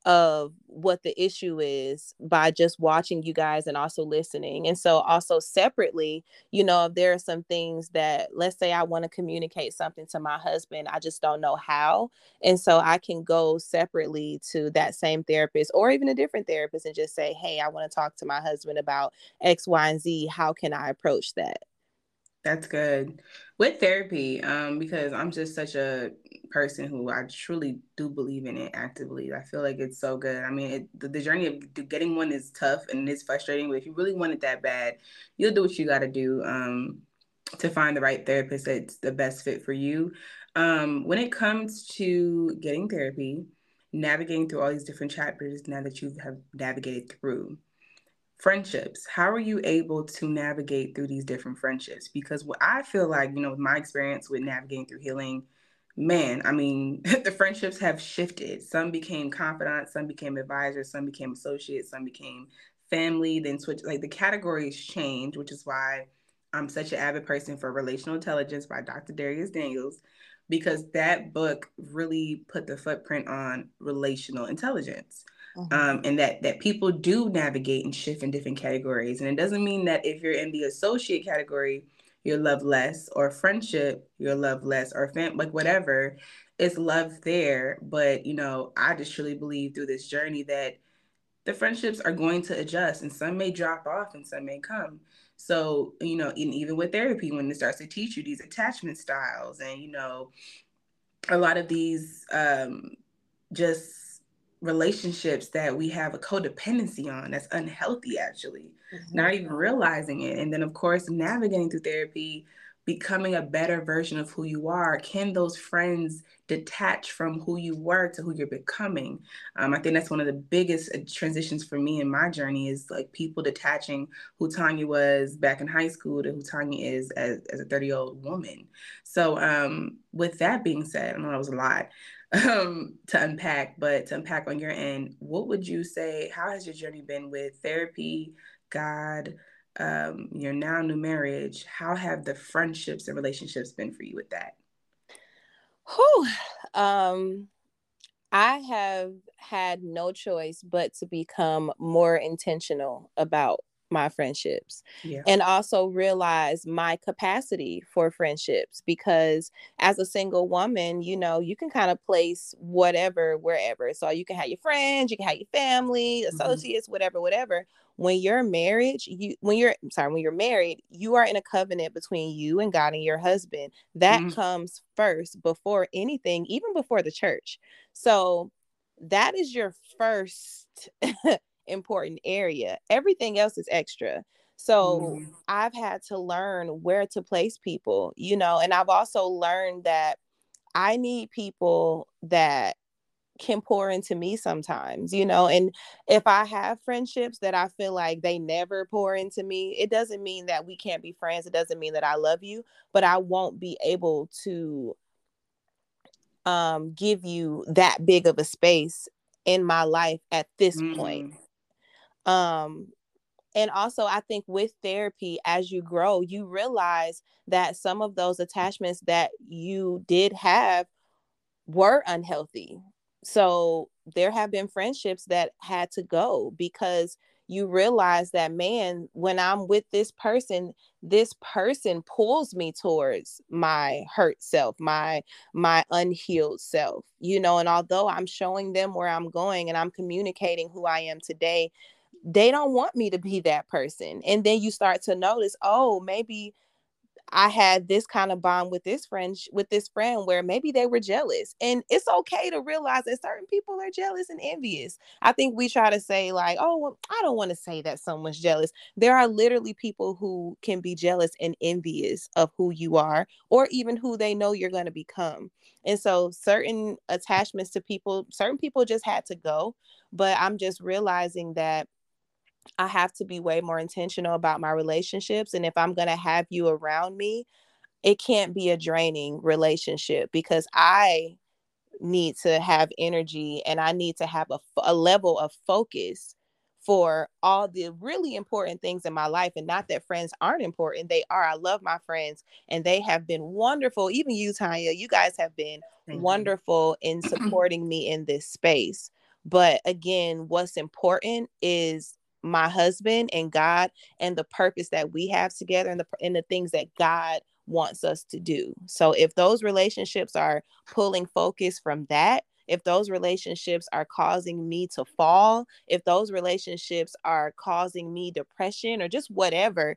S2: of what the issue is by just watching you guys and also listening. And so, also separately, you know, if there are some things that, let's say, I want to communicate something to my husband, I just don't know how. And so, I can go separately to that same therapist or even a different therapist and just say, Hey, I want to talk to my husband about X, Y, and Z. How can I approach that?
S1: That's good. With therapy, um, because I'm just such a person who I truly do believe in it actively. I feel like it's so good. I mean, it, the, the, journey of getting one is tough and it's frustrating, but if you really want it that bad, you'll do what you got to do um, to find the right therapist that's the best fit for you. Um, when it comes to getting therapy, navigating through all these different chapters now that you have navigated through, friendships how are you able to navigate through these different friendships? Because what i feel like you know with my experience with navigating through healing man i mean the friendships have shifted. Some became confidants some became advisors some became associates some became family then switch like the categories change which is why i'm such an avid person for relational intelligence by dr Dharius Daniels because that book really put the footprint on relational intelligence mm-hmm. um, and that that people do navigate and shift in different categories. And it doesn't mean that if you're in the associate category, you're love less, or friendship, you're love less, or fam- like whatever. It's love there, but you know, I just truly believe through this journey that the friendships are going to adjust, and some may drop off, and some may come. So, you know, and even with therapy, when it starts to teach you these attachment styles and, you know, a lot of these um, just relationships that we have a codependency on that's unhealthy actually mm-hmm. not even realizing it. And then of course navigating through therapy becoming a better version of who you are. Can those friends detach from who you were to who you're becoming? Um, i think that's one of the biggest uh, transitions for me in my journey is like people detaching who tanya was back in high school to who tanya is as, as a 30 year old woman. So um, with that being said i know that was a lot um, to unpack, but to unpack on your end, what would you say? How has your journey been with therapy, God, um, your now new marriage? How have the friendships and relationships been for you with that?
S2: Whew. Um, I have had no choice but to become more intentional about my friendships yeah. and also realize my capacity for friendships because as a single woman you know you can kind of place whatever wherever so you can have your friends you can have your family mm-hmm. associates mm-hmm. whatever whatever when you're married you when you're sorry when you're married you are in a covenant between you and god and your husband that mm-hmm. comes first before anything even before the church so that is your first important area. Everything else is extra. So mm-hmm. I've had to learn where to place people, you know, and I've also learned that I need people that can pour into me sometimes, you know. And if I have friendships that I feel like they never pour into me, it doesn't mean that we can't be friends. It doesn't mean that I love you, but I won't be able to um give you that big of a space in my life at this mm. point. Um and also I think with therapy as you grow, you realize that some of those attachments that you did have were unhealthy. So there have been friendships that had to go because you realize that man when i'm with this person this person pulls me towards my hurt self my my unhealed self you know and although i'm showing them where i'm going and i'm communicating who i am today they don't want me to be that person and then you start to notice oh maybe I had this kind of bond with this friend with this friend where maybe they were jealous. And it's okay to realize that certain people are jealous and envious. I think we try to say like, "Oh, well, I don't want to say that someone's jealous." There are literally people who can be jealous and envious of who you are or even who they know you're going to become. And so certain attachments to people, certain people just had to go, but I'm just realizing that I have to be way more intentional about my relationships. And if I'm going to have you around me, it can't be a draining relationship because I need to have energy and I need to have a, a level of focus for all the really important things in my life. And not that friends aren't important, they are. I love my friends and they have been wonderful. Even you, Tanya, you guys have been Thank wonderful you. in supporting me in this space. But again, what's important is my husband and God and the purpose that we have together and the and the things that God wants us to do. So if those relationships are pulling focus from that, if those relationships are causing me to fall, if those relationships are causing me depression or just whatever,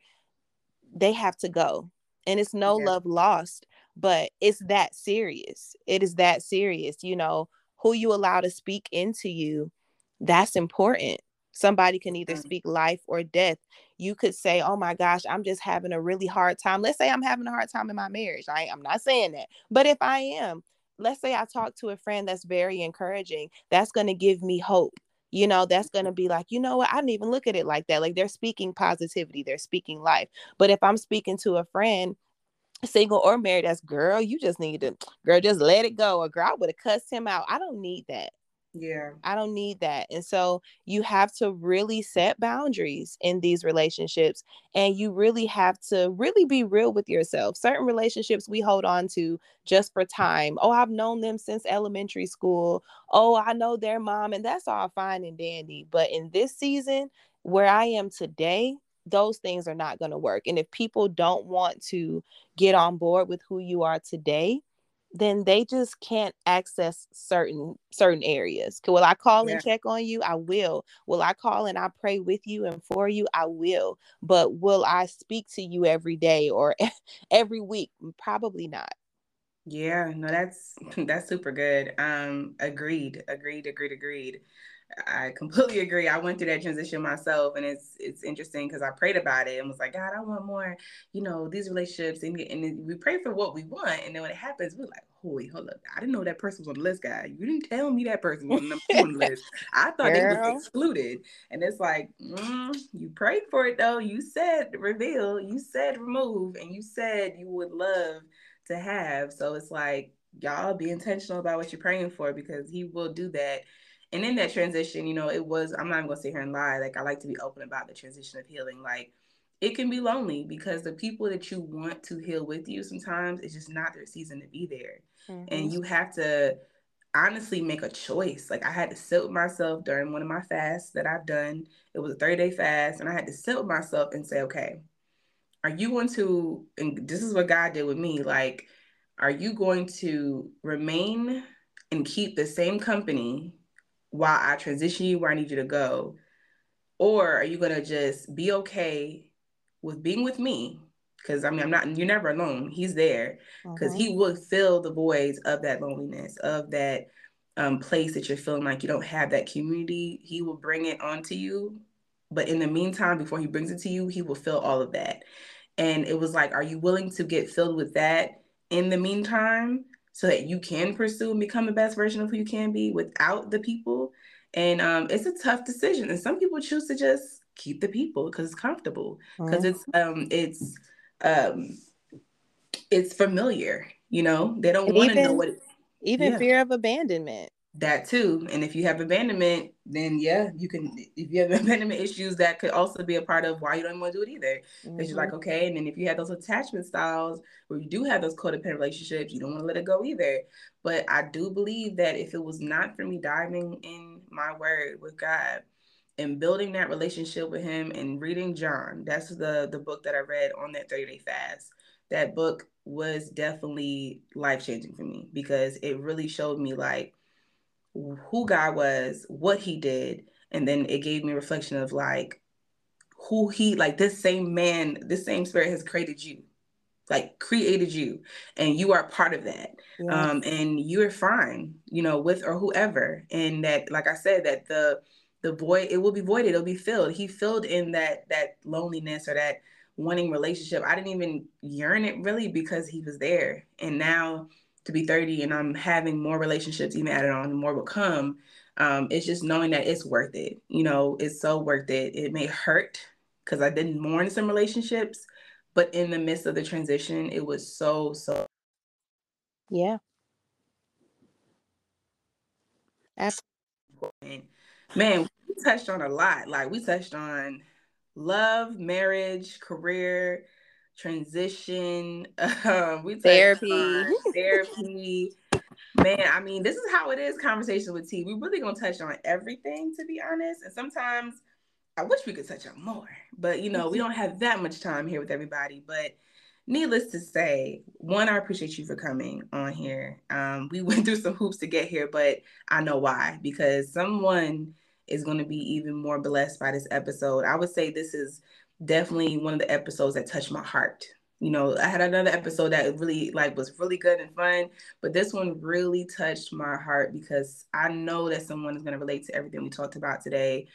S2: they have to go. And it's no yeah. love lost, but it's that serious. It is that serious. You know, who you allow to speak into you, that's important. Somebody can either mm. speak life or death. You could say, Oh my gosh, I'm just having a really hard time. Let's say I'm having a hard time in my marriage. I, I'm not saying that. But if I am, let's say I talk to a friend that's very encouraging, that's going to give me hope. You know, that's going to be like, you know what? I didn't even look at it like that. Like they're speaking positivity, they're speaking life. But if I'm speaking to a friend, single or married, that's girl, you just need to, girl, just let it go. Or girl, I would have cussed him out. I don't need that.
S1: Yeah.
S2: I don't need that. And so you have to really set boundaries in these relationships and you really have to really be real with yourself. Certain relationships we hold on to just for time. Oh, I've known them since elementary school. Oh, I know their mom and that's all fine and dandy. But in this season where I am today, those things are not going to work. And if people don't want to get on board with who you are today, then they just can't access certain certain areas. Will I call yeah. and check on you? I will. Will I call and I pray with you and for you? I will. But will I speak to you every day or every week? Probably not.
S1: Yeah, no, that's that's super good. Um, agreed, agreed, agreed, agreed. I completely agree. I went through that transition myself, and it's it's interesting because I prayed about it and was like, God, I want more, you know, these relationships, and, and we pray for what we want, and then when it happens, we're like, holy, hold up, I didn't know that person was on the list, guy. You didn't tell me that person was on the list. I thought Girl. they was excluded, and it's like, mm, you prayed for it though. You said reveal, you said remove, and you said you would love to have. So it's like y'all be intentional about what you're praying for because He will do that and in that transition, you know, it was, I'm not even gonna sit here and lie. Like I like to be open about the transition of healing. Like it can be lonely because the people that you want to heal with you sometimes it's just not their season to be there. Mm-hmm. And you have to honestly make a choice. Like I had to sit with myself during one of my fasts that I've done. It was a 30 day fast, and I had to sit with myself and say, okay, are you going to, and this is what God did with me, like, are you going to remain and keep the same company while I transition you where I need you to go? Or are you going to just be okay with being with me? Because I mean, I'm not, you're never alone. He's there because mm-hmm. he will fill the voids of that loneliness, of that um, place that you're feeling like you don't have that community, he will bring it onto you. But in the meantime, before he brings it to you, he will fill all of that. And it was like, are you willing to get filled with that in the meantime so that you can pursue and become the best version of who you can be without the people? And um, it's a tough decision. And some people choose to just keep the people because it's comfortable, because mm-hmm. it's um, it's um, it's familiar. You know, they don't want to know what. It,
S2: even yeah. fear of abandonment
S1: that too and if you have abandonment then yeah you can if you have abandonment issues that could also be a part of why you don't want to do it either because mm-hmm. you're like mm-hmm. okay and then if you have those attachment styles where you do have those codependent relationships you don't want to let it go either but i do believe that if it was not for me diving in my word with god and building that relationship with him and reading john that's the the book that i read on that 30 day fast that book was definitely life changing for me because it really showed me like who God was, what he did, and then it gave me reflection of like who he like this same man, this same spirit has created you. Like created you and you are part of that. Yes. Um and you're fine, you know, with or whoever. And that like I said that the the void it will be voided, it'll be filled. He filled in that that loneliness or that wanting relationship. I didn't even yearn it really because he was there. And now to be 30 and I'm having more relationships even added on and more will come. Um, it's just knowing that it's worth it. You know, it's so worth it. It may hurt because I didn't mourn some relationships, but in the midst of the transition, it was so, so.
S2: Yeah.
S1: Absolutely. Man, we touched on a lot. Like we touched on love, marriage, career, transition. Um, we
S2: therapy,
S1: therapy. Man, I mean, this is how it is. Conversation with T. We really gonna touch on everything, to be honest. And sometimes I wish we could touch on more, but you know, we don't have that much time here with everybody. But needless to say, one, I appreciate you for coming on here. Um, we went through some hoops to get here, but I know why because someone is going to be even more blessed by this episode. I would say this is definitely one of the episodes that touched my heart. You know, I had another episode that really like was really good and fun, but this one really touched my heart because I know that someone is going to relate to everything we talked about today.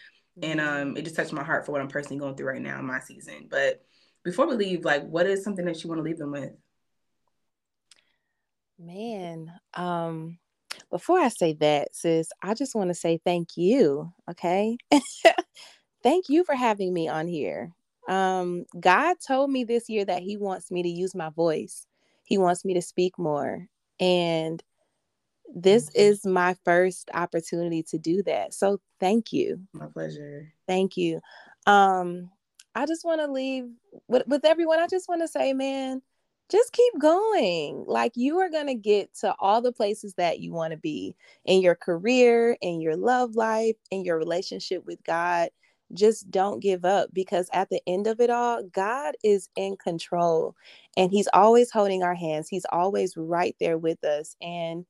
S1: And mm-hmm. um, it just touched my heart for what I'm personally going through right now in my season. But before we leave, like, what is something that you want to leave them with?
S2: Man, um, before I say that, sis, I just want to say thank you. Okay. thank you for having me on here. Um, God told me this year that He wants me to use my voice, He wants me to speak more. And this is my first opportunity to do that. So thank you.
S1: My pleasure.
S2: Thank you. Um, I just want to leave with, with everyone. I just want to say, man, just keep going. Like you are going to get to all the places that you want to be in your career, in your love life, in your relationship with God just don't give up because at the end of it all, God is in control and He's always holding our hands. He's always right there with us. And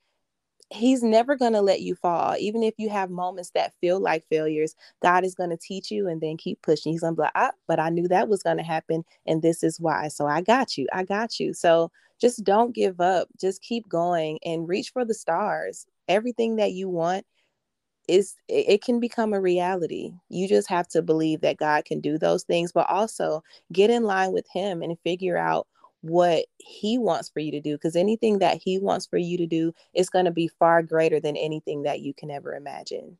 S2: He's never going to let you fall. Even if you have moments that feel like failures, God is going to teach you and then keep pushing. He's going to be like, ah, but I knew that was going to happen. And this is why. So I got you. I got you. So just don't give up. Just keep going and reach for the stars. Everything that you want is it can become a reality. You just have to believe that God can do those things, but also get in line with Him and figure out what He wants for you to do. Because anything that He wants for you to do is going to be far greater than anything that you can ever imagine.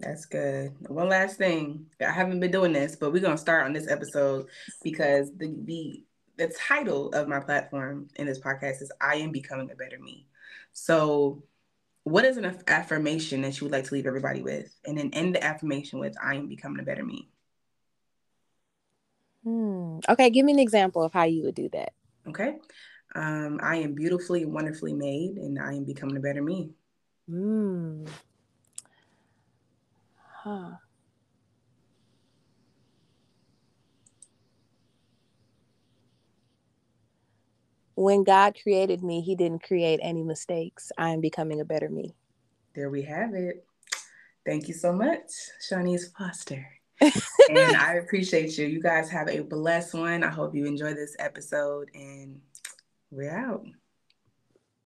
S1: That's good. One last thing. I haven't been doing this, but we're gonna start on this episode because the the the title of my platform in this podcast is I am becoming a better me. So what is an affirmation that you would like to leave everybody with? And then end the affirmation with, I am becoming a better me.
S2: Hmm. Okay, give me an example of how you would do that.
S1: Okay. Um, I am beautifully and wonderfully made, and I am becoming a better me. Hmm. Huh.
S2: When God created me, He didn't create any mistakes. I am becoming a better me.
S1: There we have it. Thank you so much, Shaunise Foster. and I appreciate you. You guys have a blessed one. I hope you enjoy this episode, and we're out.